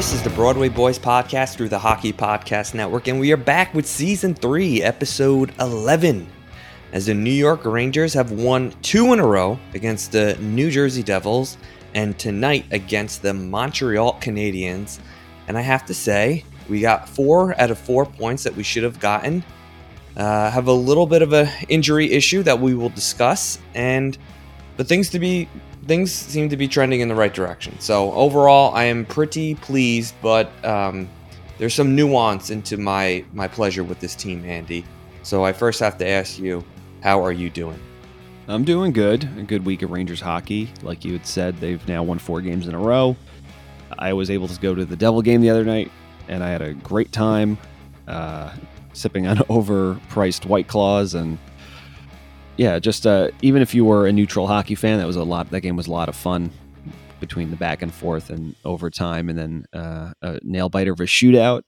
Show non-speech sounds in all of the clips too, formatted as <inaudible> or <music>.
This is the Broadway Boys podcast through the Hockey Podcast Network, and we are back with season three, episode 11. As the New York Rangers have won two in a row against the New Jersey Devils, and tonight against the Montreal Canadiens. And I have to say, we got four out of four points that we should have gotten. Uh, have a little bit of an injury issue that we will discuss, and but things to be things seem to be trending in the right direction. So overall, I am pretty pleased, but um, there's some nuance into my my pleasure with this team, Andy. So I first have to ask you, how are you doing? I'm doing good. A good week of Rangers hockey. Like you had said, they've now won four games in a row. I was able to go to the Devil game the other night, and I had a great time uh, sipping on <laughs> overpriced White Claws and yeah, just uh, even if you were a neutral hockey fan, that was a lot. That game was a lot of fun between the back and forth and overtime, and then uh, a nail biter of a shootout.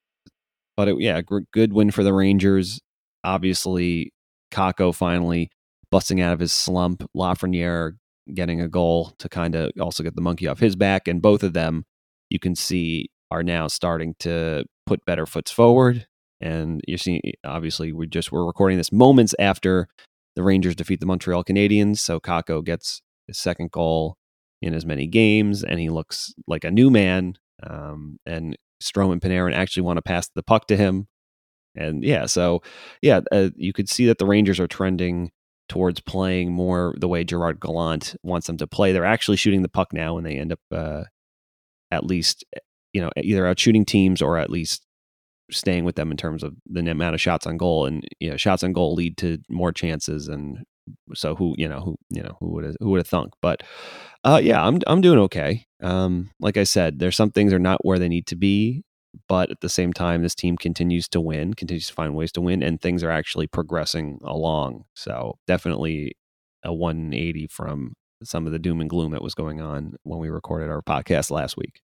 But it, yeah, good win for the Rangers. Obviously, Kakko finally busting out of his slump. Lafreniere getting a goal to kind of also get the monkey off his back, and both of them you can see are now starting to put better foots forward. And you're seeing, obviously, we just we're recording this moments after the Rangers defeat the Montreal Canadiens. So Kakko gets his second goal in as many games, and he looks like a new man. Um, and Strome and Panarin actually want to pass the puck to him. And yeah, so yeah, uh, you could see that the Rangers are trending towards playing more the way Gerard Gallant wants them to play. They're actually shooting the puck now, and they end up uh, at least you know either out shooting teams or at least staying with them in terms of the amount of shots on goal and you know shots on goal lead to more chances and so who you know who you know who would have who would have thunk. But uh yeah i'm i'm doing okay. Um like i said there's some things are not where they need to be but at the same time this team continues to win continues to find ways to win and things are actually progressing along. So definitely a 180 from some of the doom and gloom that was going on when we recorded our podcast last week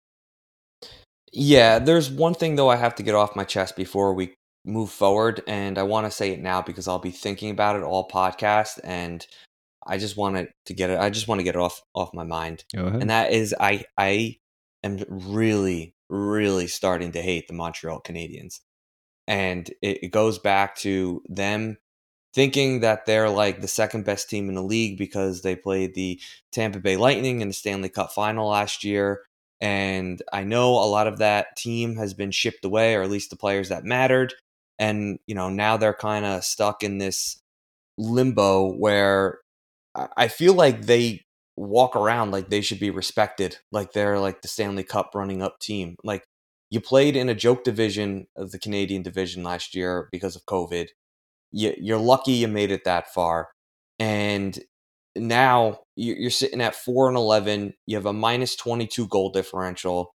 Yeah, there's one thing though I have to get off my chest before we move forward, and I want to say it now because I'll be thinking about it all podcast, and I just wanted to get it. I just want to get it off off my mind, and that is I I am really really starting to hate the Montreal Canadiens, and it, it goes back to them thinking that they're like the second best team in the league because they played the Tampa Bay Lightning in the Stanley Cup final last year. And I know a lot of that team has been shipped away, or at least the players that mattered. And, you know, now they're kind of stuck in this limbo where I feel like they walk around like they should be respected, like they're like the Stanley Cup running up team. Like you played in a joke division of the Canadian division last year because of COVID. You're lucky you made it that far. And now you- you're sitting at 4 and 11. You have a minus 22 goal differential.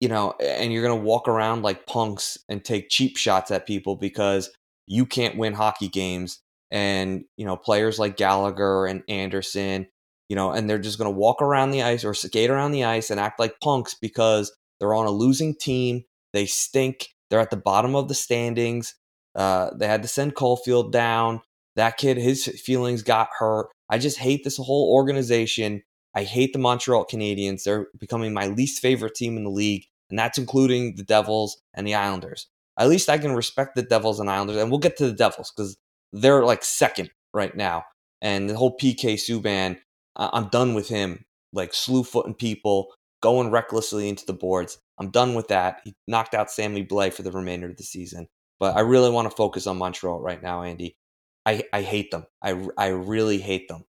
You know, and you're going to walk around like punks and take cheap shots at people because you can't win hockey games. And, you know, players like Gallagher and Anderson, you know, and they're just going to walk around the ice or skate around the ice and act like punks because they're on a losing team. They stink. They're at the bottom of the standings. Uh, they had to send Caufield down. That kid, his feelings got hurt. I just hate this whole organization. I hate the Montreal Canadiens. They're becoming my least favorite team in the league, and that's including the Devils and the Islanders. At least I can respect the Devils and Islanders, and we'll get to the Devils because they're like second right now. And the whole PK Subban, I'm done with him, like slew footing people, going recklessly into the boards. I'm done with that. He knocked out Sammy Blais for the remainder of the season. But I really want to focus on Montreal right now, Andy. I, I hate them. I, I really hate them.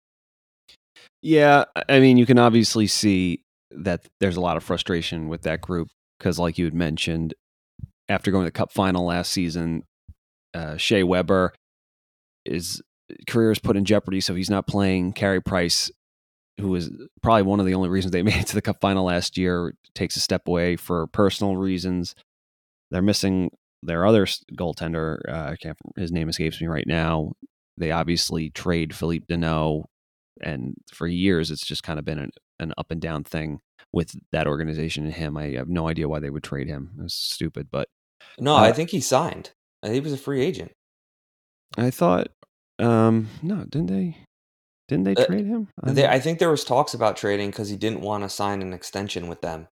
Yeah, I mean, you can obviously see that there's a lot of frustration with that group because, like you had mentioned, after going to the Cup final last season, uh, Shea Weber is career is put in jeopardy, so he's not playing. Carey Price, who was probably one of the only reasons they <laughs> made it to the Cup final last year, takes a step away for personal reasons. They're missing their other goaltender. Uh, I can't. His name escapes me right now. They obviously trade Philippe Danault, and for years it's just kind of been an, an up and down thing with that organization and him. I have no idea why they would trade him. It's stupid, but no, uh, I think he signed. I think he was a free agent. I thought, um, no, didn't they? Didn't they Uh, trade him? I They, I think there was talks about trading because he didn't want to sign an extension with them.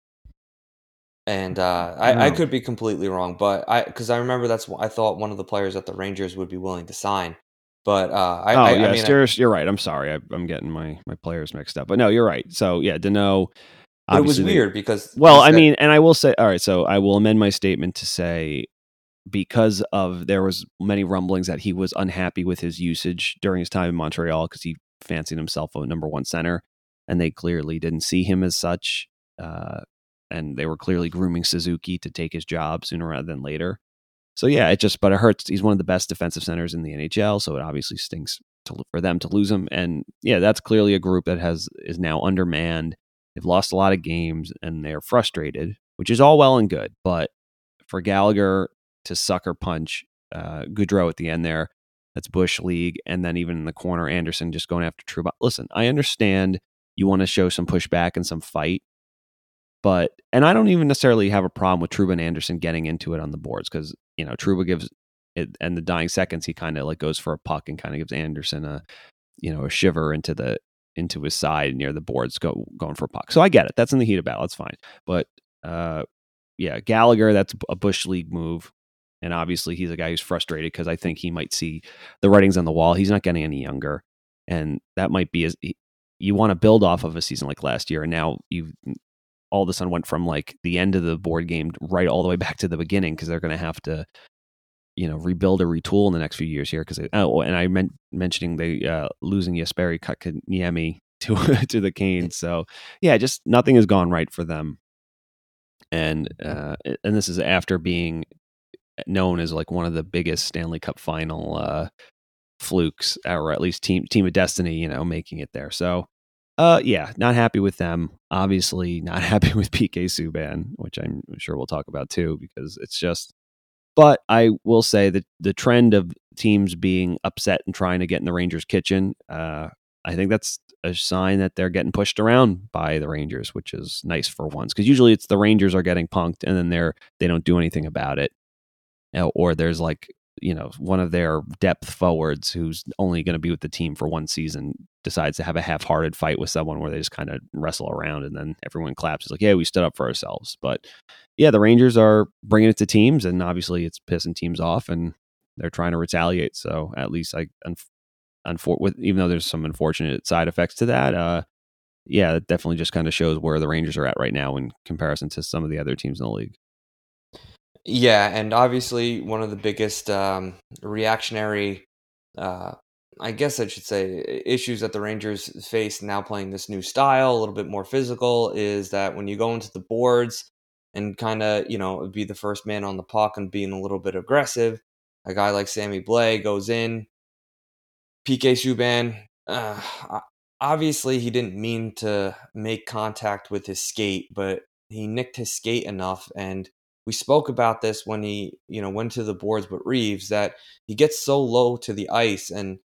And uh, I, I Oh. could be completely wrong, but I because I remember that's I thought one of the players at the Rangers would be willing to sign, but uh, I, oh I, yeah, I mean, you're, right. I'm sorry, I, I'm getting my my players mixed up. But no, you're right. So yeah, Danault. it was weird because Well, I said- mean, and I will say, all right. So I will amend my statement to say because of there was many rumblings that he was unhappy with his usage during his time in Montreal because he fancied himself a number one center, and they clearly didn't see him as such. Uh, and they were clearly grooming Suzuki to take his job sooner rather than later. So yeah, it just but it hurts. He's one of the best defensive centers in the NHL, so it obviously stinks to, for them to lose him. And yeah, that's clearly a group that has is now undermanned. They've lost a lot of games and they're frustrated, which is all well and good. But for Gallagher to sucker punch uh, Goodrow at the end there, that's Bush League, and then even in the corner, Anderson just going after Trouba. Listen, I understand you want to show some pushback and some fight, but and I don't even necessarily have a problem with Trouba and Anderson getting into it on the boards because you know Trouba gives it and the dying seconds he kind of like goes for a puck and kind of gives Anderson a you know a shiver into the into his side near the boards go going for a puck. So I get it. That's in the heat of battle. That's fine. But uh yeah, Gallagher, that's a Bush League move. And obviously he's a guy who's frustrated because I think he might see the writings on the wall. He's not getting any younger. And that might be as you want to build off of a season like last year. And now you've all of a sudden went from like the end of the board game right all the way back to the beginning because they're going to have to you know rebuild or retool in the next few years here because oh and I meant mentioning they uh, losing Jesperi Kotkaniemi to <laughs> to the Canes so yeah just nothing has gone right for them. And uh, and this is after being known as like one of the biggest Stanley Cup final uh, flukes or at least team team of destiny you know making it there so uh, yeah, not happy with them. Obviously, not <laughs> happy with PK Subban, which I'm sure we'll talk about too, because it's just. But I will say that the trend of teams being upset and trying to get in the Rangers' kitchen, uh, I think that's a sign that they're getting pushed around by the Rangers, which is nice for once. Because usually it's the Rangers are getting punked, and then they're they don't do anything about it, know, or there's like you know one of their depth forwards who's only going to be with the team for one season decides to have a half-hearted fight with someone where they just kind of wrestle around and then everyone claps. It's like yeah we stood up for ourselves. But yeah the rangers are bringing it to teams and obviously it's pissing teams off and they're trying to retaliate. So at least i unf- unfor- with even though there's some unfortunate side effects to that uh yeah it definitely just kind of shows where the rangers are at right now in comparison to some of the other teams in the league Yeah, and obviously one of the biggest um, reactionary, uh, I guess I should say, issues that the Rangers face now playing this new style, a little bit more physical, is that when you go into the boards and kind of, you know, be the first man on the puck and being a little bit aggressive, a guy like Sammy Blais goes in, PK Subban, uh, obviously he didn't mean to make contact with his skate, but he nicked his skate enough and we spoke about this when he you know went to the boards with Reaves that he gets so low to the ice and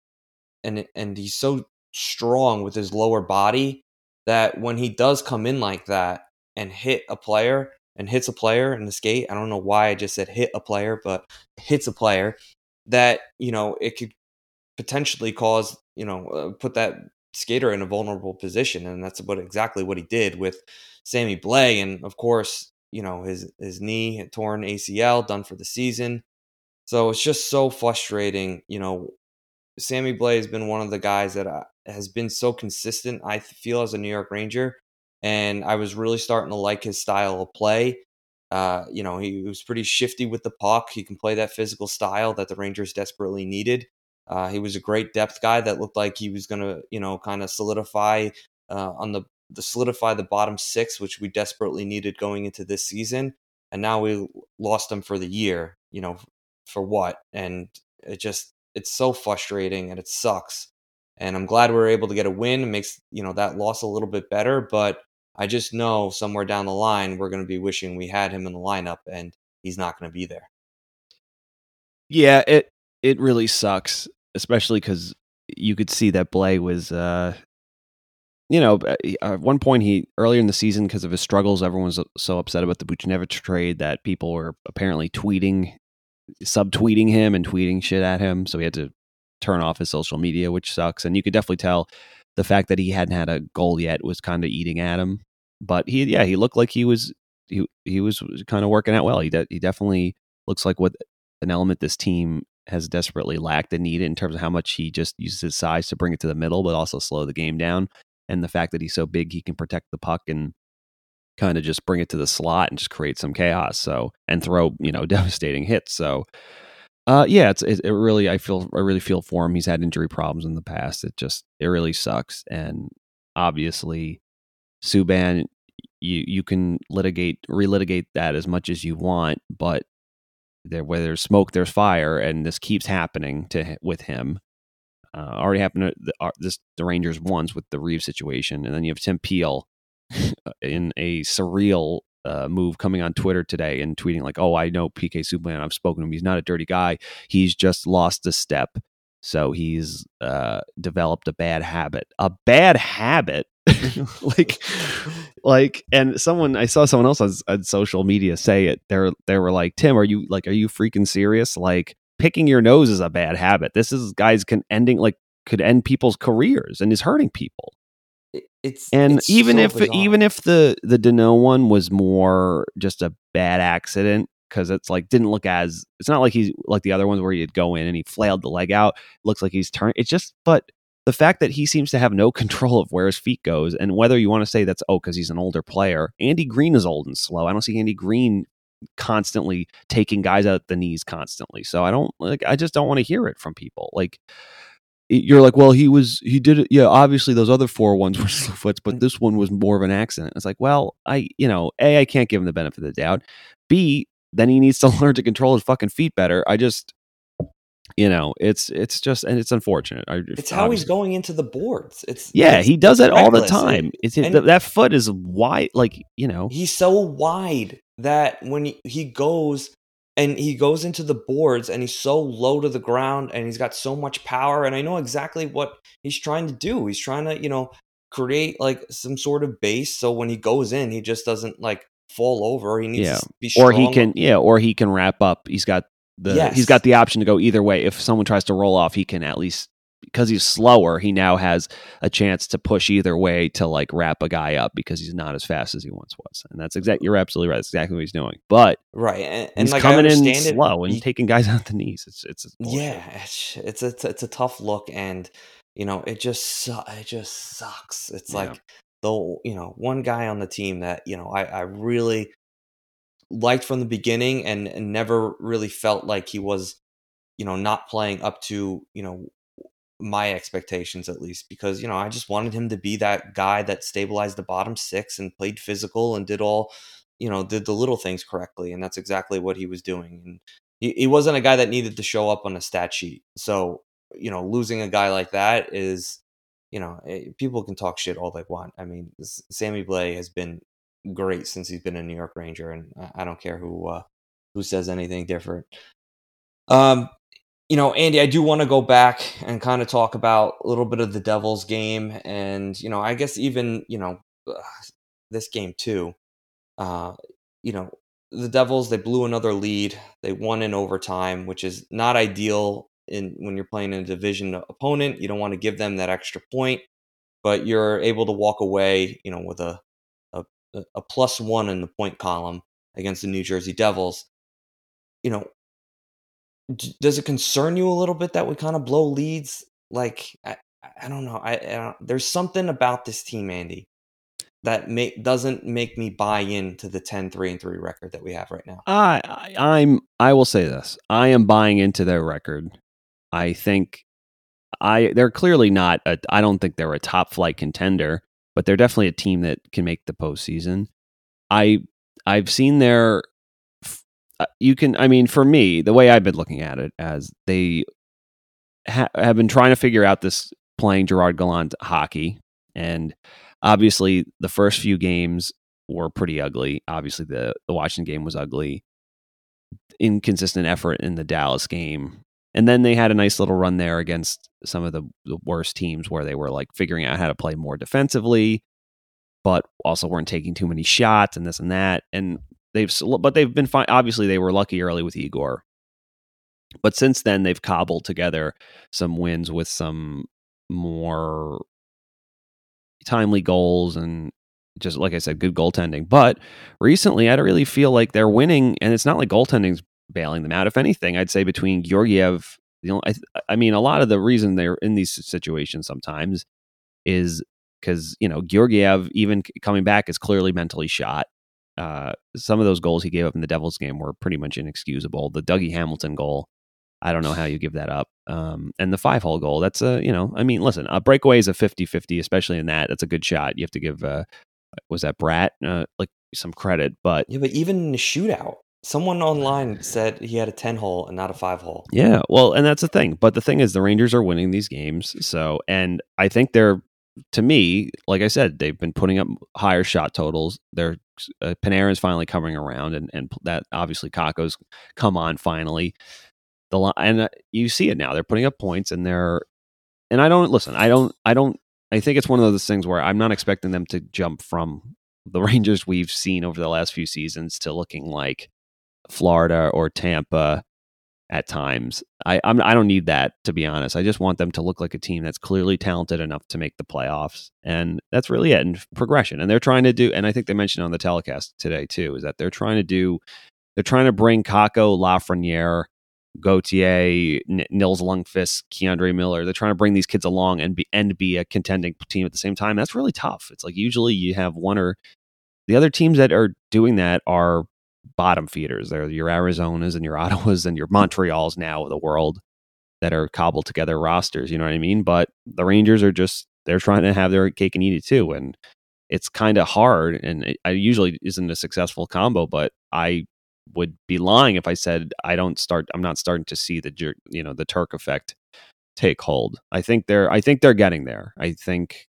and and he's so strong with his lower body that when he does come in like that and hit a player and hits a player in the skate I don't know why I just said hit a player but hits a player that you know it could potentially cause you know uh, put that skater in a vulnerable position, and that's what exactly what he did with Sammy Blais And of course, you know his his knee torn ACL, done for the season. So it's just so frustrating. You know, Sammy Blais has been one of the guys that uh, has been so consistent. I feel as a New York Ranger, and I was really starting to like his style of play. Uh, you know, he was pretty shifty with the puck. He can play that physical style that the Rangers desperately needed. Uh, he was a great depth guy that looked like he was going to, you know, kind of solidify uh, on the the solidify the bottom six, which we desperately needed going into this season. And now we lost them for the year. You know, for what? And it just it's so frustrating and it sucks. And I'm glad we are able to get a win. It makes you know that loss a little bit better, but I just know somewhere down the line we're going to be wishing we had him in the lineup, and he's not going to be there. Yeah, it it really sucks, especially because you could see that Blais was, uh, you know, uh, at one point he earlier in the season because of his struggles, everyone was so upset about the Buchnevich trade that people were apparently tweeting, subtweeting him and tweeting shit at him. So he had to turn off his social media, which sucks. And you could definitely tell the fact that he hadn't had a goal yet was kind of eating at him. But he, yeah, he looked like he was he he was kind of working out well. He de- he definitely looks like what an element this team has desperately lacked and needed in terms of how much he just uses his size to bring it to the middle, but also slow the game down. And the fact that he's so big, he can protect the puck and kind of just bring it to the slot and just create some chaos. So and throw you know <laughs> devastating hits. So uh, yeah, it's it, it, really. I feel I really feel for him. He's had injury problems in the past. It just it really sucks. And obviously, Subban, you you can litigate relitigate that as much as you want, but there where there's smoke, there's fire, and this keeps happening to with him. Uh, already happened to the, uh, this the Rangers once with the Reaves situation, and then you have Tim Peel <laughs> in a surreal uh, move coming on Twitter today and tweeting like, "Oh, I know PK Subban. I've spoken to him. He's not a dirty guy. He's just lost a step, so he's uh, developed a bad habit. A bad habit." <laughs> like like and someone i saw someone else on, on social media say it they're they were like tim are you like are you freaking serious like picking your nose is a bad habit. This is guys can ending like could end people's careers and is hurting people. It's and it's even so if bizarre. even if the the Danault one was more just a bad accident because it's like didn't look as it's not like he's like the other ones where he'd go in and he flailed the leg out. Looks like he's turned it's just but the fact that he seems to have no <laughs> control of where his feet goes and whether you want to say that's oh because he's an older player Andy Greene is old and slow. I don't see Andy Greene constantly taking guys out the knees constantly so i don't like i just don't want to hear it from people like you're like, well, he was, he did it. Yeah, obviously those other four ones <laughs> were slow foots, but mm. this one was more of an accident. It's like, well, I, you know, A, I can't give him the benefit of the doubt. B, then he needs to <laughs> learn to control his fucking feet better. I just, you know, it's, it's just, and it's unfortunate. I, it's how he's going into the boards. It's, yeah, it's he does it all the time. It's, And- that foot is wide, like, you know, He's so wide that when he, he goes and he goes into the boards and he's so low to the ground and he's got so much power and I know exactly what he's trying to do. He's trying to, you know, create like some sort of base so when he goes in, he just doesn't like fall over. He needs Yeah. to be sure. or he can, yeah, or he can wrap up. He's got the, Yes. he's got the option to go either way. If someone tries to roll off, he can at least because he's slower. He now has a chance to push either way to like wrap a guy up because he's not as fast as he once was. And that's exactly you're absolutely right. That's exactly what he's doing. But right. And, and he's like coming in it, slow and he- taking guys <laughs> out the knees. It's it's bullshit. yeah, it's it's a it's a tough look, and you know it just su- it just sucks. It's Yeah. like the you know one guy on the team that you know I I really liked from the beginning, and, and never really felt like he was you know not playing up to you know my expectations at least because you know I just wanted him to be that guy that stabilized the bottom six and played physical and did all you know did the little things correctly and that's exactly what he was doing and he, he wasn't a guy that needed to show up on a stat sheet so you know losing a guy like that is you know eh, people can talk shit all they want I mean Sammy Blais has been great since he's been a New York Ranger and I- I don't care who uh, who says anything different. Um you know, Andy, I do want to go back and kind of talk about a little bit of the Devils game, and you know, I guess even you know this game too. Uh, you know, the Devils they blew another lead. They won in overtime, which is not ideal in when you're playing a division opponent. You don't want to give them that extra point. but you're able to walk away, you know, with a a, a plus one in the point column against the New Jersey Devils. You know, does it concern you a little bit that we kind of blow leads? Like, I, I don't know. I, I there's something about this team, Andy, that make, doesn't make me buy into the 10 3 and 3 record that we have right now. I, I I'm I will say this. I am buying into their record. I think I they're clearly not I don't think they're a top flight contender, but they're definitely a team that can make the postseason. I I've seen their Uh, you can I mean for me the way I've been looking at it as they ha- have been trying to figure out this playing Gerard Gallant hockey and obviously the first few games were pretty ugly. Obviously the the Washington game was ugly. Inconsistent effort in the Dallas game. And then they had a nice little run there against some of the, the worst teams where they were like figuring out how to play more defensively, but also weren't taking too many shots and this and that. And they've, but they've been fine. Obviously, they were lucky early with Igor. But since then, they've cobbled together some wins with some more timely goals and just like I said, good goaltending. But recently, I don't really feel like they're winning, and it's not like goaltending's bailing them out. If anything, I'd say between Georgiev, you know, I, I mean, a lot of the reason they're in these situations sometimes is because you know Georgiev, even coming back, is clearly mentally shot. Uh, some of those goals he gave up in the Devils game were pretty much inexcusable. The Dougie Hamilton goal, I don't know how you give that up. Um, and the five hole goal, that's a, you know, I mean, listen, a breakaway is a 50 50, especially in that. That's a good shot. You have to give, uh, was that Bratt, uh, like some credit, but. Yeah, but even in the shootout, someone online said he had a 10 hole and not a five hole. Yeah, well, and that's the thing. But the thing is, the Rangers are winning these games. So, and I think they're, to me, like I said, they've been putting up higher shot totals. They're, uh, is finally coming around, and, and that obviously Kakko's come on finally. The and uh, you see it now. They're putting up points, and they're, and I don't listen. I don't. I don't. I think it's one of those things where I'm not expecting them to jump from the <laughs> Rangers we've seen over the last few seasons to looking like Florida or Tampa at times. I I'm, I do not need that to be honest. I just want them to look like a team that's clearly talented enough to make the playoffs, and that's really it. And progression, and they're trying to do. And I think they mentioned on the telecast today too is that they're trying to do. They're trying to bring Kakko, Lafreniere, Gauthier, N- Nils Lundkvist, K'Andre Miller. They're trying to bring these kids along and be and be a contending team at the same time. That's really tough. It's like usually you have one or the other teams that are doing that are bottom feeders. They're your Arizonas and your <laughs> Ottawas and your Montreals now of the world that are cobbled together rosters. You know what I mean? But the Rangers are just they're trying to have their cake and eat it too, and it's kind of hard. And it, I usually isn't a successful combo, but I would be lying if I said I don't start. I'm not starting to see the you know the Turk effect take hold. I think they're I think they're getting there. I think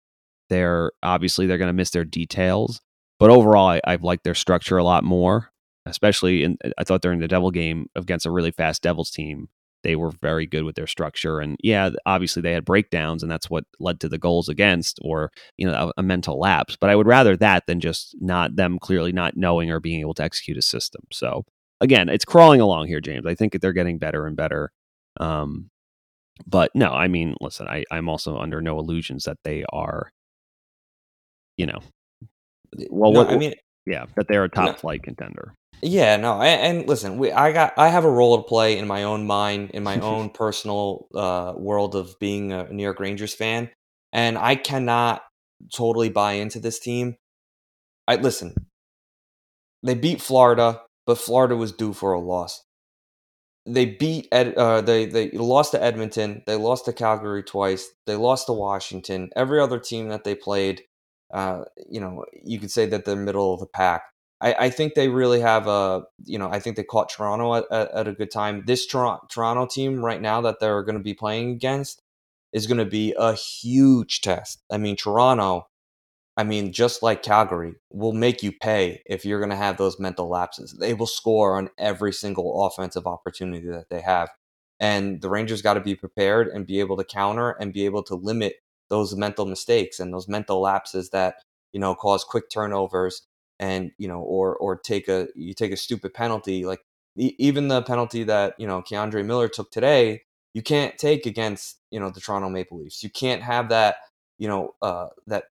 they're obviously they're going to miss their details, but overall I, I've liked their structure a lot more especially in I thought during the Devil game against a really fast Devils team, they were very good with their structure. And yeah, obviously they had breakdowns, and that's what led to the goals against, or you know, a, a, mental lapse. But I would rather that than just not them clearly not knowing or being able to execute a system. So again, it's crawling along here, James. I think they're getting better and better. Um, but no, I mean, listen, I, I'm also under no illusions that they are, you know, well, no, what, I mean, yeah, that they're a top no, flight contender. Yeah, no, and, and listen, we, I got, I have a role to play in my own mind, in my <laughs> own personal uh, world of being a New York Rangers fan, and I cannot totally buy into this team. I listen, they beat Florida, but Florida was due for a loss. They beat Ed, uh, they they lost to Edmonton, they lost to Calgary twice, they lost to Washington. Every other team that they played, uh, you know, you could say that they're middle of the pack. I, I, think they really have a, you know, I think they caught Toronto at, at, at a good time. This Toronto, Toronto team right now that they're going to be playing against is going to be a huge test. I mean, Toronto, I mean, just like Calgary, will make you pay if you're going to have those mental lapses. They will score on every single offensive opportunity that they have. And the Rangers got to be prepared and be able to counter and be able to limit those mental mistakes and those mental lapses that, you know, cause quick turnovers and you know or or take a you take a stupid penalty like even the penalty that you know K'Andre Miller took today you can't take against you know the Toronto Maple Leafs you can't have that you know, uh, that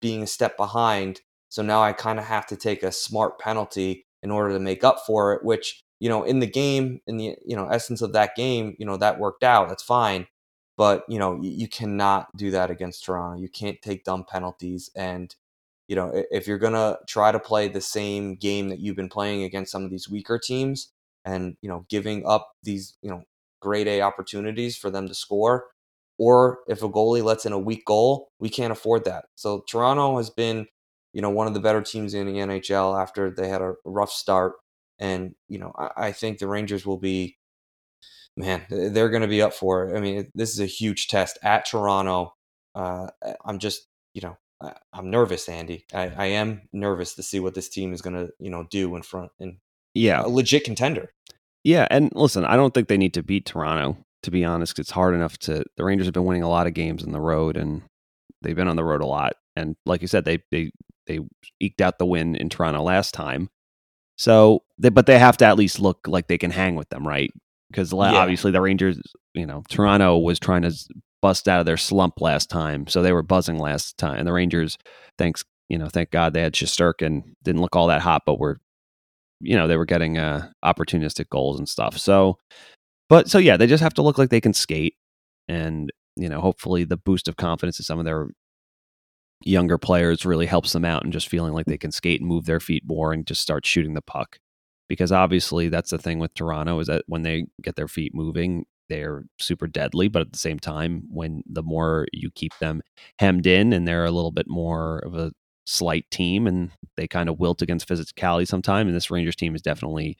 being a step behind. So now I kind of have to take a smart penalty in order to make up for it, which, you know, in the game, in the, you know, essence of that game, you know, that worked out. That's fine. But, you know, you, you cannot do that against Toronto. You can't take dumb penalties. And, you know, if you're to try to play the same game that you've been playing against some of these weaker teams and, you know, giving up these, you know, grade A opportunities for them to score, or if a goalie lets in a weak goal, we can't afford that. So Toronto has been, you know, one of the better teams in the NHL after they had a rough start. And, you know, I, I think the Rangers will be, man, they're going to be up for it. I mean, this is a huge test at Toronto. Uh, I'm just, you know, I, am nervous, Andy. I, I am nervous to see what this team is going to, you know, do in front and yeah, a legit contender. Yeah, and listen, I don't think they need to beat Toronto. To be honest, it's hard enough to. The Rangers have been winning a lot of games on the road, and they've been on the road a lot. And like you said, they they they eked out the win in Toronto last time. So, they, but they have to at least look like they can hang with them, right? Because yeah. obviously the Rangers, you know, Toronto was trying to bust out of their slump last time, so they were buzzing last time. And the Rangers, thanks, you know, thank God they had Shesterkin, didn't look all that hot, but were you know, they were getting uh, opportunistic goals and stuff. So, but so yeah, they just have to look like they can skate, and you know, hopefully the boost of confidence of some of their younger players really helps them out and just feeling like they can skate and move their feet more and just start shooting the puck. Because obviously, that's the thing with Toronto is that when they get their feet moving, they're super deadly. But at the same time, when the more you keep them hemmed in and they're a little bit more of a slight team and they kind of wilt against physicality sometime. And this Rangers team is definitely,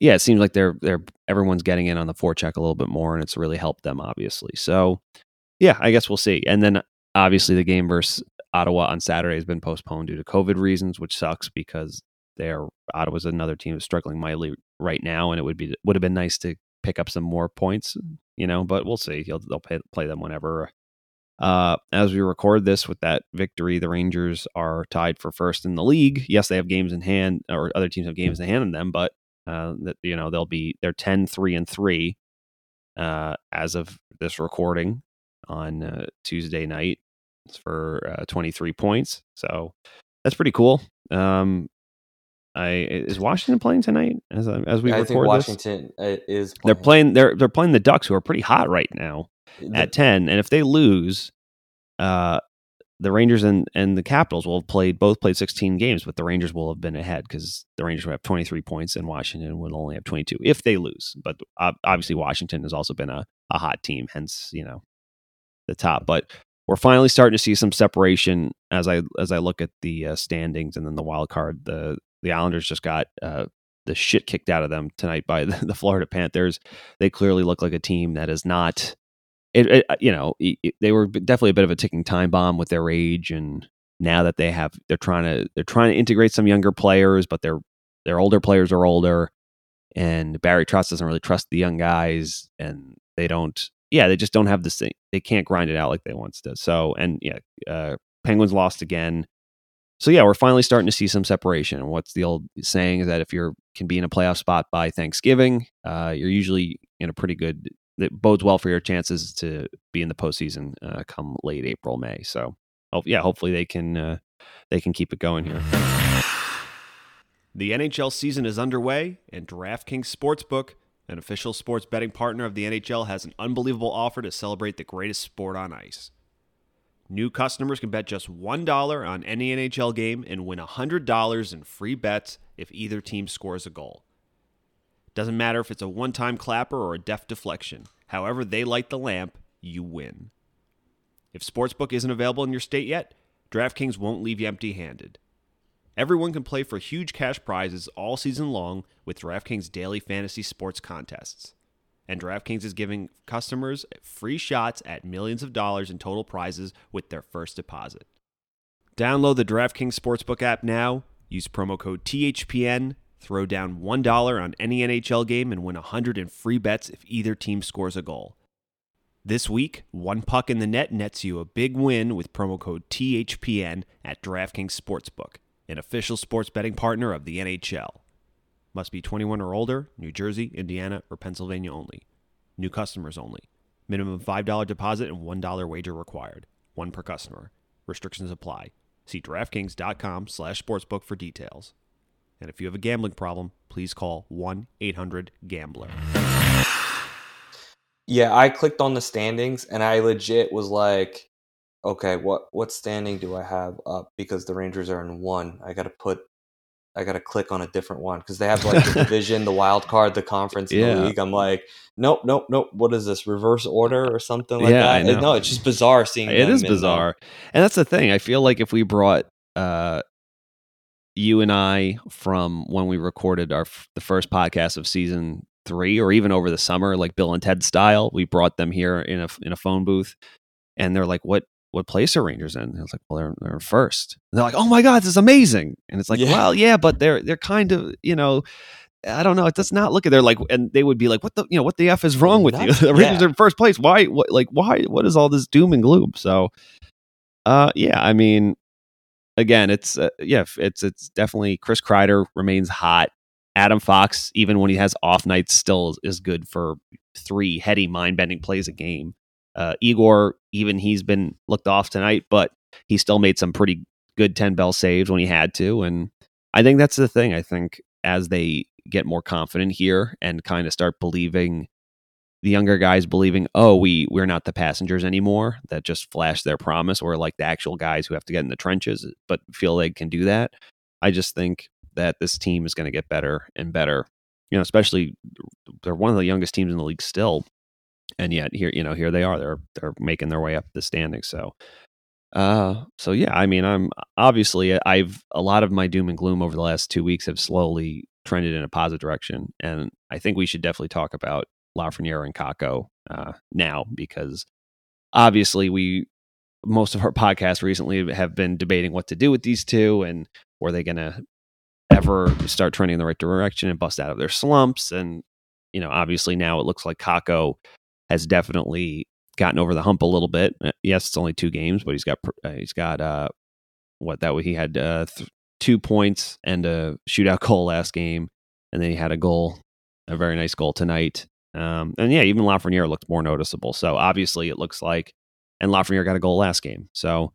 yeah, it seems like they're they're everyone's getting in on the forecheck a little bit more, and it's really helped them obviously. So, yeah, I guess we'll see. And then obviously the game versus Ottawa on Saturday has been postponed due to COVID reasons, which sucks because they're Ottawa's another team that's struggling mightily right now, and it would be would have been nice to pick up some more points, you know. But we'll see. They'll, they'll play, play them whenever uh, as we record this with that victory, the Rangers are tied for first in the league. Yes, they have games in hand, or other teams have games in hand in them, but uh, that you know they'll be they're 10 3 and 3 uh, as of this recording on uh, Tuesday night for uh, 23 points. So that's pretty cool. Um, I is Washington playing tonight as as we I record think Washington this? Uh, is. Playing. They're playing. They're they're playing the Ducks, who are pretty hot right now at 10 and if they lose uh the Rangers and, and the Capitals will have played both played 16 games, but the Rangers will have been ahead because the Rangers will have 23 points and Washington will only have 22 if they lose. But obviously, Washington has also been a, a hot team, hence you know the top. But we're finally starting to see some separation as I as I look at the uh, standings and then the wild card. The the Islanders just got uh, the shit kicked out of them tonight by <laughs> the, the Florida Panthers. They clearly look like a team that is not it, it uh, you know it, they were definitely a bit of a ticking time bomb with their age and now that they have they're trying to they're trying to integrate some younger players but their their older players are older and Barry Trotz doesn't really trust the young guys and they don't yeah they just don't have this thing they can't grind it out like they once did so and yeah uh, Penguins lost again so yeah we're finally starting to see some separation and what's the old saying is that if you're can be in a playoff spot by Thanksgiving uh, you're usually in a pretty good that bodes well for your chances to be in the postseason uh, come late April, May. So, oh, yeah, hopefully they can uh, they can keep it going here. The NHL season is underway, and DraftKings Sportsbook, an official sports betting partner of the NHL, has an unbelievable offer to celebrate the greatest sport on ice. New customers can bet just $1 on any NHL game and win $100 in free bets if either team scores a goal. Doesn't matter if it's a one time clapper or a deft deflection. However, they light the lamp, you win. If Sportsbook isn't available in your state yet, DraftKings won't leave you empty handed. Everyone can play for huge cash prizes all season long with DraftKings daily fantasy sports contests. And DraftKings is giving customers free shots at millions of dollars in total prizes with their first deposit. Download the DraftKings Sportsbook app now. Use promo code THPN Throw down $1 on any NHL game and win 100 in free bets if either team scores a goal. This week, one puck in the net nets you a big win with promo code THPN at DraftKings Sportsbook, an official sports betting partner of the NHL. Must be 21 or older, New Jersey, Indiana, or Pennsylvania only. New customers only. Minimum $5 deposit and $1 wager required. one per customer. Restrictions apply. See DraftKings.com slash sportsbook for details. And if you have a gambling problem, please call 1-800-GAMBLER. Yeah, I clicked on the standings and I legit was like, okay, what what standing do I have up? Because the Rangers are in one. I got to put, I got to click on a different one because they have like the <laughs> division, the wild card, the conference, Yeah. the league. I'm like, nope, nope, nope. What is this reverse order or something like Yeah, that? No, it's just bizarre seeing. It is bizarre. And that's the thing. I feel like if we brought uh, you and I from when we recorded our f- the first podcast of season three, or even over the summer, like Bill and Ted style, we brought them here in a in a phone booth, and they're like, "What what place are Rangers in?" And I was like, "Well, they're they're first." And they're like, "Oh my god, this is amazing!" And it's like, Yeah. "Well, yeah, but they're they're kind of you know." I don't know. It does not look at. They're like, and they would be like, "What the, you know, what the f is wrong with you? <laughs> The Rangers Yeah. are in first place. Why? What? Like, why? What is all this doom and gloom?" So, uh, yeah, I mean, again, it's uh, yeah, it's it's definitely Chris Kreider remains hot. Adam Fox, even when he has off nights, still is, is good for three heady, mind bending plays a game. Uh, Igor, even he's been looked off tonight, but he still made some pretty good ten bell saves when he had to, and I think that's the thing. I think as they get more confident here and kind of start believing the younger guys believing, oh, we we're not the passengers anymore that just flash their promise, or like the actual guys who have to get in the trenches, but feel they can do that. I just think that this team is going to get better and better. You know, especially they're one of the youngest teams in the league still, and yet here, you know, here they are. They're they're making their way up the standings. So, uh, so yeah, I mean, I'm obviously I've a lot of my doom and gloom over the last two weeks have slowly trended in a positive direction, and I think we should definitely talk about Lafreniere and Kakko uh, now because obviously we most of our <laughs> podcasts recently have been debating what to do with these two and were they going to ever start trending in the right direction and bust out of their slumps and you know obviously now it looks like Kakko has definitely gotten over the hump a little bit Uh, yes it's only two games but he's got uh, he's got uh what that way he had uh th- two points and a shootout <laughs> goal last game and then he had a goal a very nice goal tonight um, and yeah, even Lafreniere looked more noticeable. So obviously, it looks like, and Lafreniere got a goal last game. So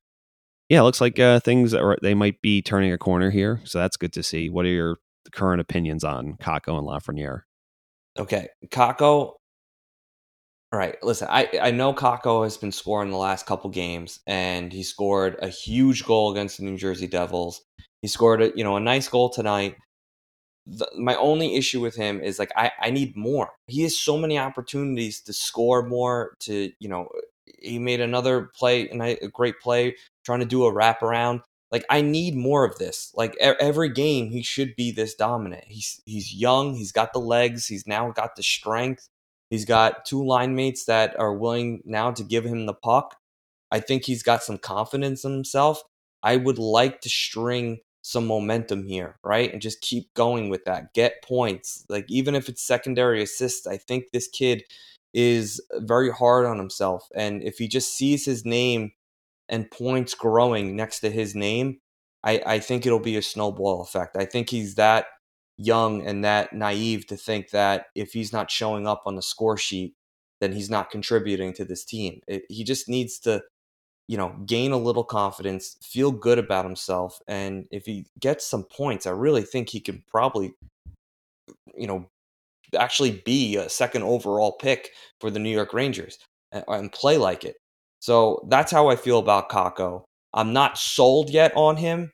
yeah, it looks like uh, things are they might be turning a corner here. So that's good to see. What are your current opinions on Kakko and Lafreniere? Okay, Kakko. Right, listen. I I know Kakko has been scoring the last couple games, and he scored a huge goal against the New Jersey Devils. He scored a you know a nice goal tonight. The, my only issue with him is like I I need more. He has so many opportunities to score more. To you know, he made another play, and a great play trying to do a wraparound. Like I need more of this. Like every game, he should be this dominant. He's he's young. He's got the legs. He's now got the strength. He's got two line mates that are willing now to give him the puck. I think he's got some confidence in himself. I would like to string some momentum here, right? And just keep going with that. Get points. Like even if it's secondary assists, I think this kid is very hard on himself. And if he just sees his name and points growing next to his name, I, I think it'll be a snowball effect. I think he's that young and that naive to think that if he's not showing up on the score sheet, then he's not contributing to this team. It, he just needs to, you know, gain a little confidence, feel good about himself, and if he gets some points, I really think he could probably, you know, actually be a second overall pick for the New York Rangers and, and play like it. So that's how I feel about Kakko. I'm not sold yet on him,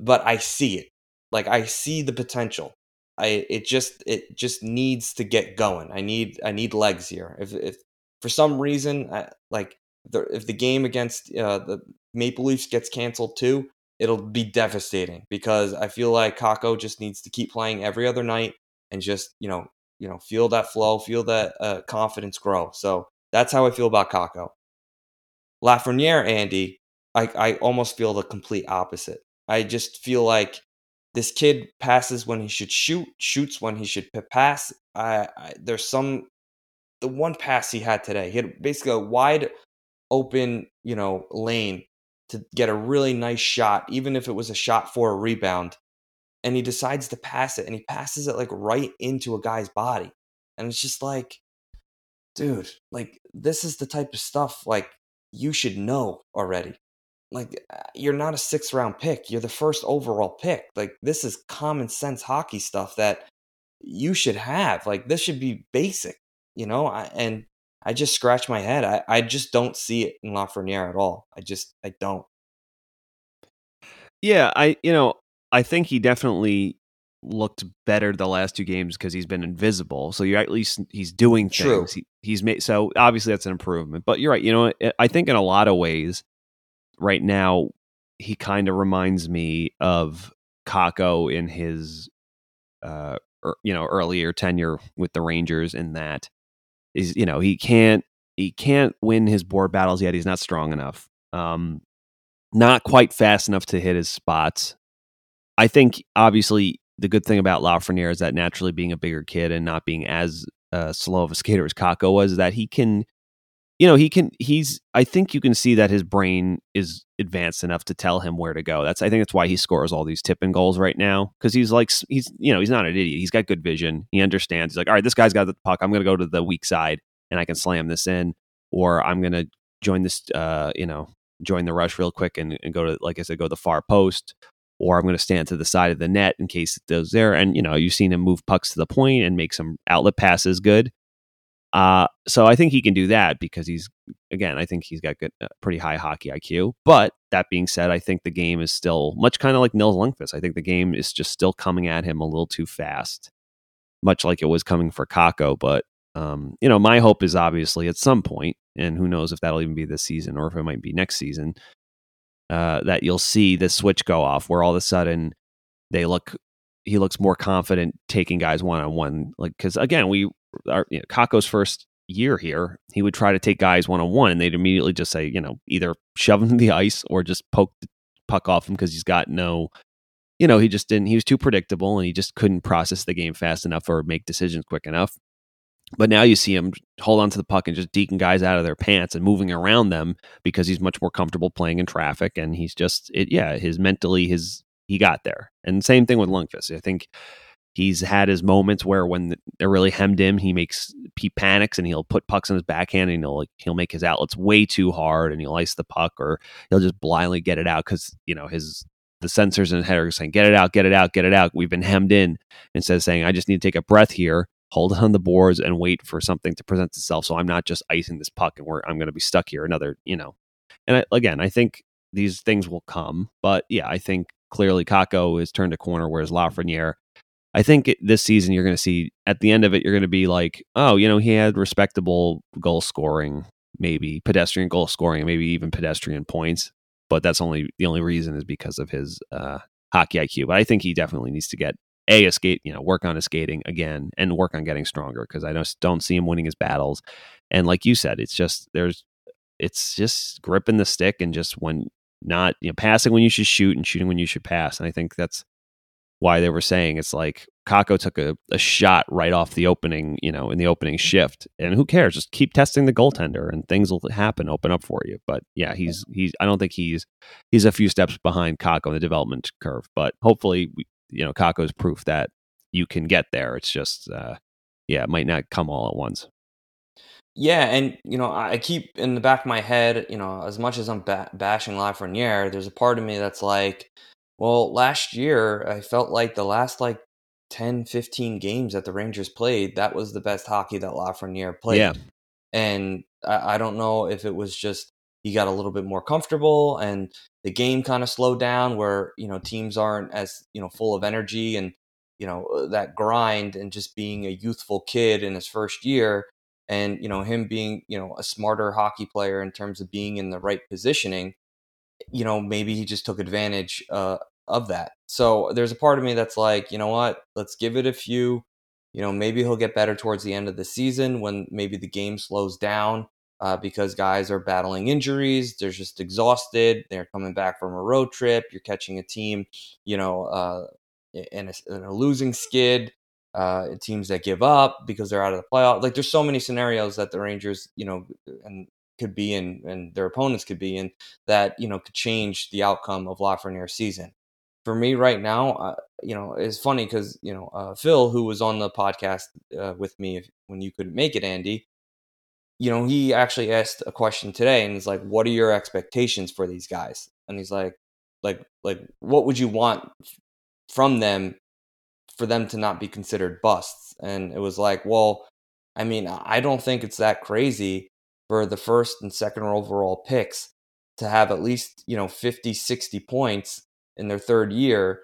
but I see it. Like I see the potential. I it just it just needs to get going. I need I need legs here. If if for some reason I, like the, if the game against uh, the Maple Leafs gets canceled too, it'll be devastating because I feel like Kakko just needs to keep playing every other night and just you know you know feel that flow, feel that uh, confidence grow. So that's how I feel about Kakko. Lafreniere, Andy, I, I almost feel the complete opposite. I just feel like this kid passes when he should shoot, shoots when he should pass. I, I there's some the one pass he had today. He had basically a wide open, you know, lane to get a really nice shot, even if it was a shot for a rebound. And he decides to pass it, and he passes it like right into a guy's body, and it's just like, dude, like this is the type of stuff like you should know already. Like uh, you're not a sixth round pick. You're the first overall pick. Like this is common sense hockey stuff that you should have. Like this should be basic, you know. I, and I just scratch my head. I, I just don't see it in Lafreniere at all. I just I don't. Yeah, I you know I think he definitely looked better the last two games because he's been invisible. So you're at least he's doing True. things. He, he's made so obviously that's an improvement. But you're right. You know, I think in a lot of ways, right now he kind of reminds me of Kakko in his, uh, er, you know, earlier tenure with the Rangers. In that is you know he can't he can't win his board battles yet. He's not strong enough. Um, not quite fast enough to hit his spots. I think obviously the good thing about Lafreniere is that naturally being a bigger kid and not being as uh, slow of a skater as Kakko was, that he can, you know, he can. He's. I think you can see that his brain is advanced enough to tell him where to go. That's. I think that's why he scores all these tipping goals right now because he's like he's you know he's not an idiot. He's got good vision. He understands. He's like, all right, this guy's got the puck. I'm going to go to the weak side and I can slam this in, or I'm going to join this. Uh, you know, join the rush real quick and, and go to like I said, go to the far post, or I'm going to stand to the side of the net in case it goes there. And you know, you've seen him move pucks to the point and make some outlet passes good. Uh, so I think he can do that because he's again, I think he's got good, uh, pretty high hockey IQ. But that being said, I think the game is still much kind of like Nils Lundkvist. I think the game is just still coming at him a little too fast, much like it was coming for Kakko. But um, you know, my hope is obviously at some point, and who knows if that'll even be this season or if it might be next season, uh, that you'll see the switch go off where all of a sudden they look he looks more confident taking guys one on one like because again we our you know, Kakko's first year here he would try to take guys one on one and they'd immediately just say you know either shove him to the <laughs> ice or just poke the puck off him because he's got no you know he just didn't he was too predictable and he just couldn't process the game fast enough or make decisions quick enough but now you see him hold on to the puck and just deking guys out of their pants and moving around them because he's much more comfortable playing in traffic. And he's just, it, yeah, his mentally, his, he got there. And same thing with Lundkvist. I think he's had his moments where when they're really hemmed him, he makes, he panics and he'll put pucks in his backhand and he'll, like, he'll make his outlets way too hard and he'll ice the puck or he'll just blindly get it out because, you know, his, the sensors in his head are saying, get it out, get it out, get it out. We've been hemmed in instead of saying, I just need to take a breath here hold it on the boards and wait for something to present itself. So I'm not just icing this puck and we're, I'm going to be stuck here another, you know. And I, again, I think these things will come, but yeah, I think clearly Kakko has turned a corner, whereas Lafreniere, I think this season you're going to see at the end of it, you're going to be like, oh, you know, he had respectable goal scoring, maybe pedestrian goal scoring, maybe even pedestrian points, but that's only the only reason is because of his uh, hockey IQ. But I think he definitely needs to get a, a skate, you know, work on his skating again and work on getting stronger because I just don't see him winning his battles. And like you said, it's just there's it's just gripping the stick and just when not you know passing when you should shoot and shooting when you should pass. And I think that's why they were saying it's like Kakko took a, a shot right off the opening, you know, in the opening shift. And who cares? Just keep testing the goaltender and things will happen, open up for you. But yeah, he's he's I don't think he's he's a few steps behind Kakko in the development curve. But hopefully we, you know, Kakko's proof that you can get there. It's just, uh, yeah, it might not come all at once. Yeah, and you know, I keep in the back of my head, you know, as much as I'm ba- bashing Lafreniere, there's a part of me that's like, well, last year I felt like the last like 10, 15 games that the Rangers played, that was the best hockey that Lafreniere played. Yeah. And I, I don't know if it was just he got a little bit more comfortable and the game kind of slowed down where you know teams aren't as you know full of energy and you know uh, that grind and just being a youthful kid in his first year and you know him being you know a smarter hockey player in terms of being in the right positioning you know maybe he just took advantage uh, of that so there's a part of me that's like you know what let's give it a few you know maybe he'll get better towards the end of the season when maybe the game slows down uh, because guys are battling injuries. They're just exhausted. They're coming back from a road trip. You're catching a team, you know, uh, in, a, in, a, losing skid. Uh, teams that give up because they're out of the playoff. Like there's so many scenarios that the Rangers, you know, and could be in, and their opponents could be in that you know could change the outcome of Lafreniere's season. For me right now, uh, you know, it's funny because you know uh, Phil, who was on the podcast uh, with me if, when you couldn't make it, Andy, you know, he actually asked a question today and he's like, What are your expectations for these guys? And he's like, like, like, what would you want from them for them to not be considered busts? And it was like, well, I mean, I don't think it's that crazy for the first and second overall picks to have at least, you know, 50, 60 points in their third year,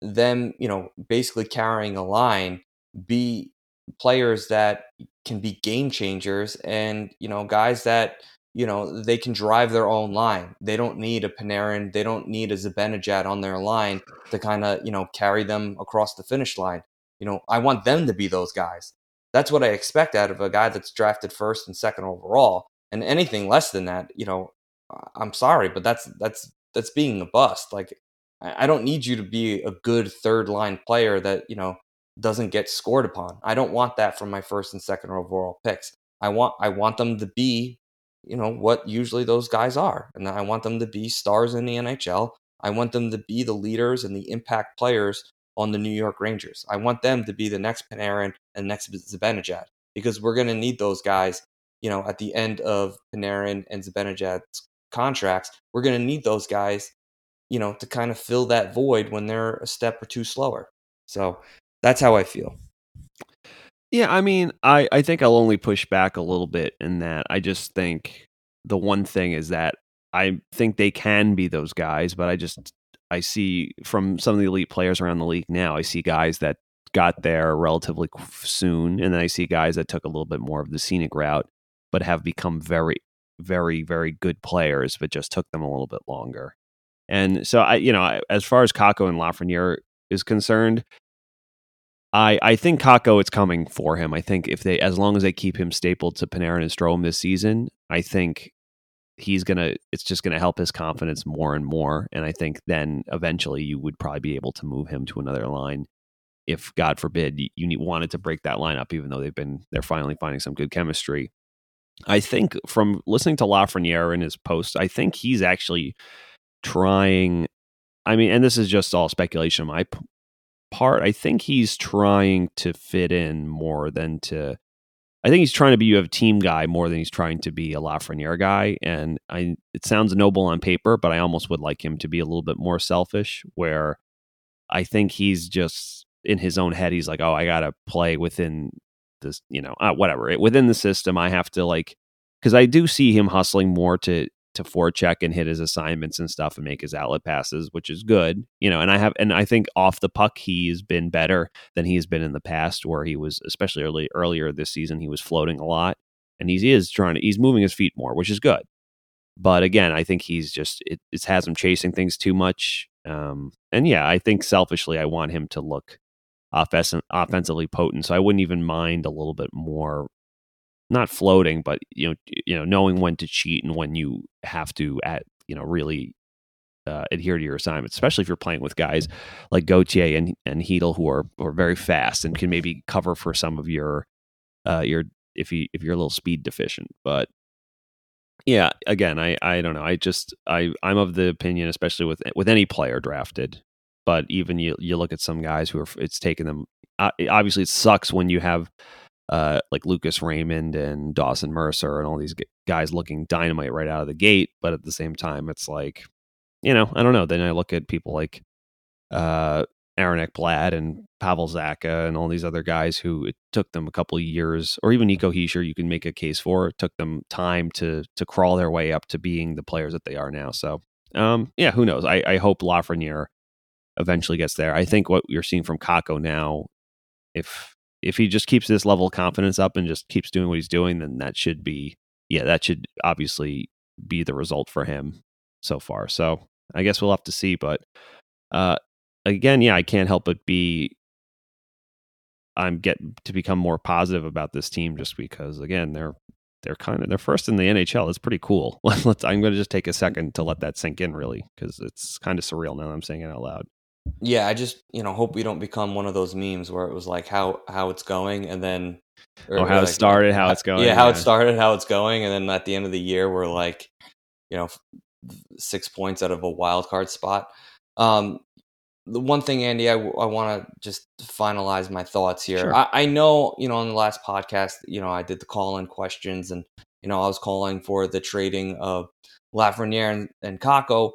them, you know, basically carrying a line, be players that can be game changers and, you know, guys that, you know, they can drive their own line. They don't need a Panarin, they don't need a Zibanejad on their line to kind of, you know, carry them across the finish line. You know, I want them to be those guys. That's what I expect out of a guy that's drafted first and second overall. And anything less than that, you know, I'm sorry, but that's that's that's being a bust. Like I don't need you to be a good third line player that, you know, doesn't get scored upon. I don't want that from my first and second overall picks. I want I want them to be, you know, what usually those guys are. And I want them to be stars in the NHL. I want them to be the leaders and the impact players on the New York Rangers. I want them to be the next Panarin and next Zibanejad because we're going to need those guys, you know, at the end of Panarin and Zibanejad's contracts. We're going to need those guys, you know, to kind of fill that void when they're a step or two slower. So that's how I feel. Yeah, I mean, I, I think I'll only push back a little bit in that I just think the one thing is that I think they can be those guys, but I just I see from some of the elite players around the league now, I see guys that got there relatively soon, and then I see guys that took a little bit more of the scenic route, but have become very, very, very good players, but just took them a little bit longer. And so I, you know, as far as Kakko and Lafreniere is concerned, I I think Kakko it's coming for him. I think if they as long as they keep him stapled to Panarin and Strome this season, I think he's gonna it's just gonna help his confidence more and more. And I think then eventually you would probably be able to move him to another line if God forbid you, you wanted to break that lineup, even though they've been they're finally finding some good chemistry. I think from listening to Lafreniere in his post, I think he's actually trying. I mean, and this is just all speculation on my p- part. I think he's trying to fit in more than to. I think he's trying to be a team guy more than he's trying to be a Lafreniere guy. And I, it sounds noble on paper, but I almost would like him to be a little bit more selfish. Where I think he's just in his own head. He's like, oh, I gotta play within this, you know, uh, whatever within the system. I have to like because I do see him hustling more to to forecheck and hit his assignments and stuff and make his outlet passes, which is good, you know. And I have, and I think off the puck, he's been better than he has been in the past, where he was, especially early earlier this season, he was floating a lot, and he is trying to, he's moving his feet more, which is good. But again, I think he's just it, it has him chasing things too much. Um, and yeah, I think selfishly, I want him to look offensively potent, so I wouldn't even mind a little bit more not floating, but you know, you know, knowing when to cheat and when you have to at you know really uh, adhere to your assignments, especially if you're playing with guys like Gauthier and and Chytil who are are very fast and can maybe cover for some of your uh, your if you if you're a little speed deficient. But yeah, again, I I don't know. I just I I'm of the opinion, especially with with any player drafted. But even you you look at some guys who are it's taken them. Uh, obviously, it sucks when you have uh, like Lucas Raymond and Dawson Mercer and all these guys looking dynamite right out of the gate. But at the same time, it's like, you know, I don't know. Then I look at people like uh, Aaron Ekblad and Pavel Zacha and all these other guys who it took them a couple of years, or even Nico Hischier, you can make a case for. It took them time to to crawl their way up to being the players that they are now. So, um, yeah, who knows? I, I hope Lafreniere eventually gets there. I think what you're seeing from Kakko now, if if he just keeps this level of confidence up and just keeps doing what he's doing, then that should be, yeah, that should obviously be the result for him so far. So I guess we'll have to see. But uh, again, yeah, I can't help but be, I'm get to become more positive about this team just because, again, they're they're kind of they're first in the NHL. It's pretty cool. <laughs> Let's. I'm going to just take a second to let that sink in, really, because it's kind of surreal now. I'm saying it out loud yeah, I just you know hope we don't become one of those memes where it was like how how it's going and then or, how like, it started, how it's going. Yeah, how yeah. it started, how it's going, and then at the end of the year we're like, you know, six points out of a wild card spot. Um, the one thing, Andy, I, I want to just finalize my thoughts here. Sure. I, I know, you know, on the last podcast, you know, I did the call in questions and you know, I was calling for the trading of Lafreniere and, and Kakko.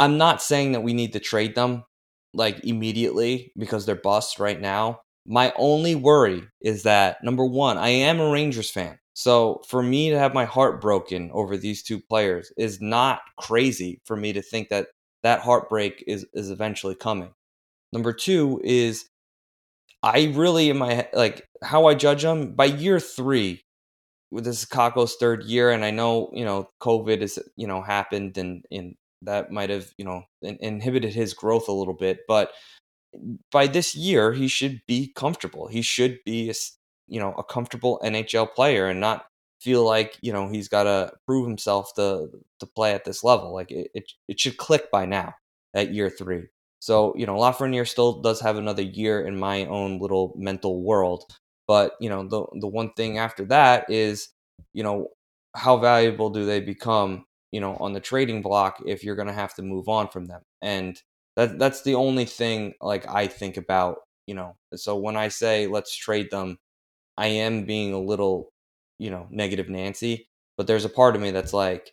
I'm not saying that we need to trade them like immediately because they're bust right now. My only worry is that number one, I am a Rangers fan. So for me to have my heart broken over these two players is not crazy for me to think that that heartbreak is is eventually coming. Number two is I really in my like how I judge them by year three. This is Kakko's third year, and I know you know COVID has you know happened, and and that might have you know in, inhibited his growth a little bit. But by this year, he should be comfortable. He should be a, you know a comfortable NHL player and not feel like you know he's got to prove himself to to play at this level. Like it, it, it should click by now at year three. So you know Lafreniere still does have another year in my own little mental world, but you know the the one thing after that is you know how valuable do they become you know on the trading block if you're going to have to move on from them. And that that's the only thing like I think about you know. So when I say let's trade them I am being a little, you know, negative Nancy, but there's a part of me that's like,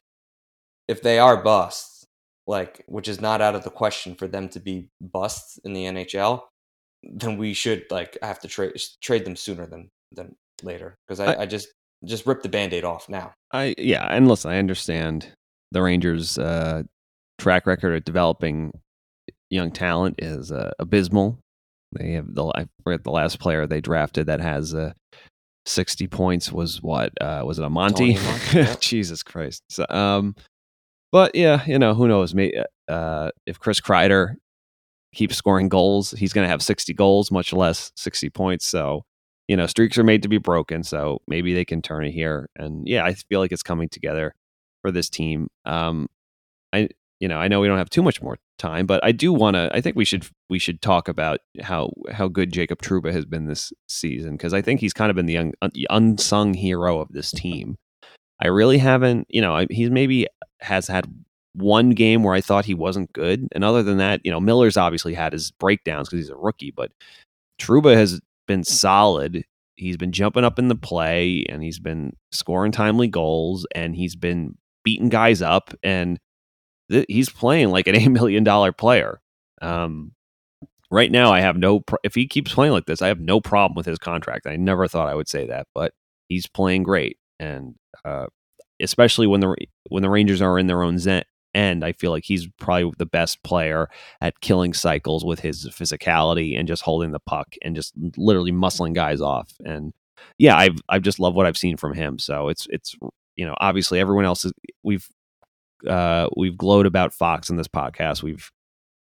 if they are busts, like, which is not out of the question for them to be busts in the NHL, then we should like have to trade trade them sooner than than later. Because I, I, I, just just rip the band-aid off now. I yeah, and listen, I understand the Rangers' uh, track record at developing young talent is uh, abysmal. They have the I forget the last player they drafted that has uh, 60 points was what uh, was it a Monty? <laughs> Yeah. Jesus Christ. So, um, but yeah, you know who knows? Maybe uh, if Chris Kreider keeps scoring goals, he's going to have 60 goals, much less 60 points. So you know streaks are made to be broken. So maybe they can turn it here. And yeah, I feel like it's coming together for this team. Um, I you know I know we don't have too much more time, but I do want to. I think we should we should talk about how how good Jacob Trouba has been this season because I think he's kind of been the un, unsung hero of this team. I really haven't, you know, he's maybe has had one game where I thought he wasn't good, and other than that, you know, Miller's obviously had his breakdowns because he's a rookie, but Trouba has been solid. He's been jumping up in the play, and he's been scoring timely goals, and he's been beating guys up, and th- he's playing like an <laughs> eight million dollar player. Um, right now, I have no. Pro- if he keeps playing like this, I have no problem with his contract. I never thought I would say that, but he's playing great, and uh, especially when the when the Rangers are in their own zen- end, I feel like he's probably the best player at killing cycles with his physicality and just holding the puck and just literally muscling guys off. And yeah, I've I've just loved what I've seen from him. So it's it's you know obviously everyone else is we've uh, we've glowed about Fox in this podcast. We've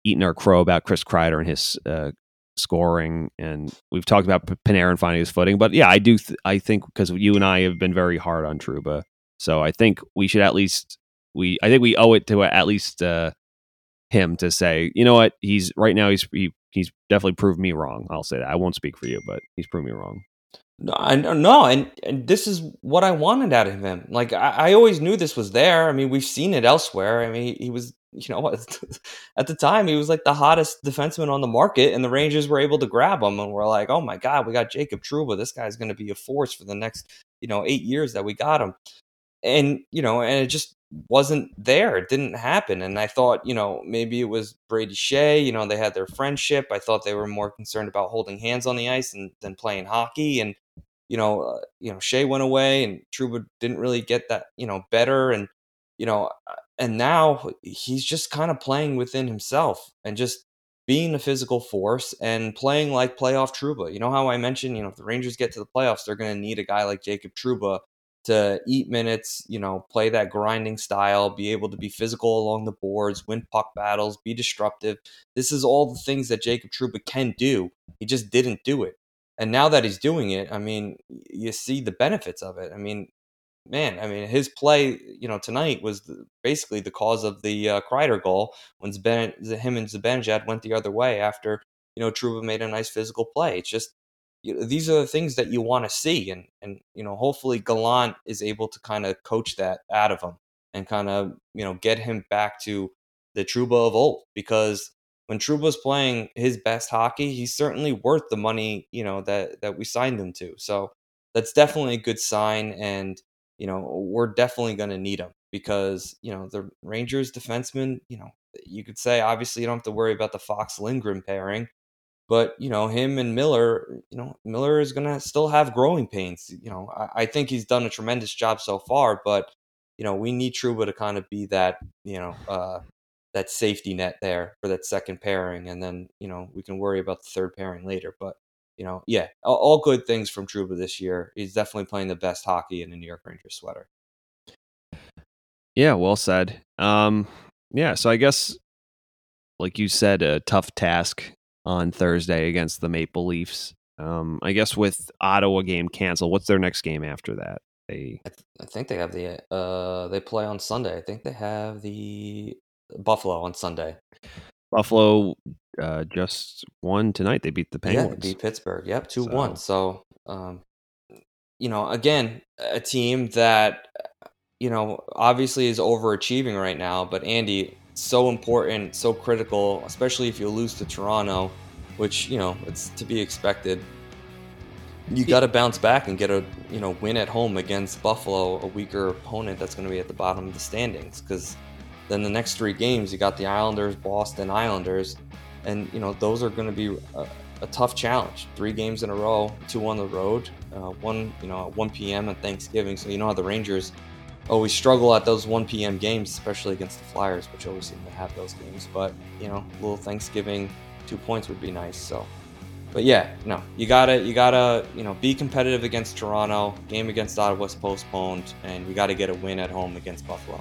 eaten our crow about Chris Kreider and his uh, scoring, and we've talked about Panarin finding his footing. But yeah, I do. Th- I think because you and I have been very hard on Trouba, so I think we should at least we. I think we owe it to at least uh, him to say, you know what, he's right now. He's he, he's definitely proved me wrong. I'll say that. I won't speak for you, but he's proved me wrong. No, I no, and, and this is what I wanted out of him. Like I, I always knew this was there. I mean, we've seen it elsewhere. I mean, he, he was, you know, <laughs> at the time he was like the hottest defenseman on the market, and the Rangers were able to grab him, and we're like, oh my god, we got Jacob Trouba. This guy's going to be a force for the next, you know, eight years that we got him. And you know, and it just wasn't there. It didn't happen. And I thought, you know, maybe it was Brady Skjei. You know, they had their friendship. I thought they were more concerned about holding hands on the ice and, than playing hockey. And you know, uh, you know, Skjei went away and Trouba didn't really get that, you know, better. And, you know, uh, and now he's just kind of playing within himself and just being a physical force and playing like playoff Trouba. You know how I mentioned, you know, if the Rangers get to the playoffs, they're going to need a guy like Jacob Trouba to eat minutes, you know, play that grinding style, be able to be physical along the boards, win puck battles, be disruptive. This is all the things that Jacob Trouba can do. He just didn't do it. And now that he's doing it, I mean, you see the benefits of it. I mean, man, I mean, his play, you know, tonight was the, basically the cause of the uh, Kreider goal when Zben, him and Zibanejad went the other way after, you know, Trouba made a nice physical play. It's just, you know, these are the things that you want to see. And, and, you know, hopefully Gallant is able to kind of coach that out of him and kind of, you know, get him back to the Trouba of old because when Trouba's playing his best hockey, he's certainly worth the money, you know, that that we signed him to. So that's definitely a good sign. And you know, we're definitely going to need him because, you know, the Rangers defenseman, you know, you could say obviously you don't have to worry about the Fox Lindgren pairing, but you know him and Miller, you know Miller is gonna still have growing pains. You know I, I think he's done a tremendous job so far, but you know we need Trouba to kind of be that you know uh, that safety net there for that second pairing, and then you know we can worry about the third pairing later. But you know yeah, all, all good things from Trouba this year. He's definitely playing the best hockey in a New York Rangers sweater. Yeah, well said. Um, yeah, so I guess, like you said, a tough task on Thursday against the Maple Leafs. Um, I guess with Ottawa game canceled, what's their next game after that? They, I, th- I think they have the uh, they play on Sunday. I think they have the Buffalo on Sunday. Buffalo uh, just won tonight. They beat the Penguins. they beat Pittsburgh. Yep, two So- one. So, um, you know, again, a team that you know obviously is overachieving right now. But Andy, so important, so critical, especially if you lose to Toronto, which you know it's to be expected. You got to bounce back and get a you know win at home against Buffalo, a weaker opponent that's going to be at the bottom of the standings. Because then the next three games, you got the Islanders, Boston Islanders, and you know those are going to be a, a tough challenge. Three games in a row, two on the road, uh, one you know at 1 p.m. on Thanksgiving. So you know how the Rangers always struggle at those 1 p.m. games, especially against the Flyers, which always seem to have those games. But you know, a little Thanksgiving two points would be nice. So, but yeah, no, you gotta you gotta you know be competitive against Toronto. Game against Ottawa's postponed, and you got to get a win at home against Buffalo.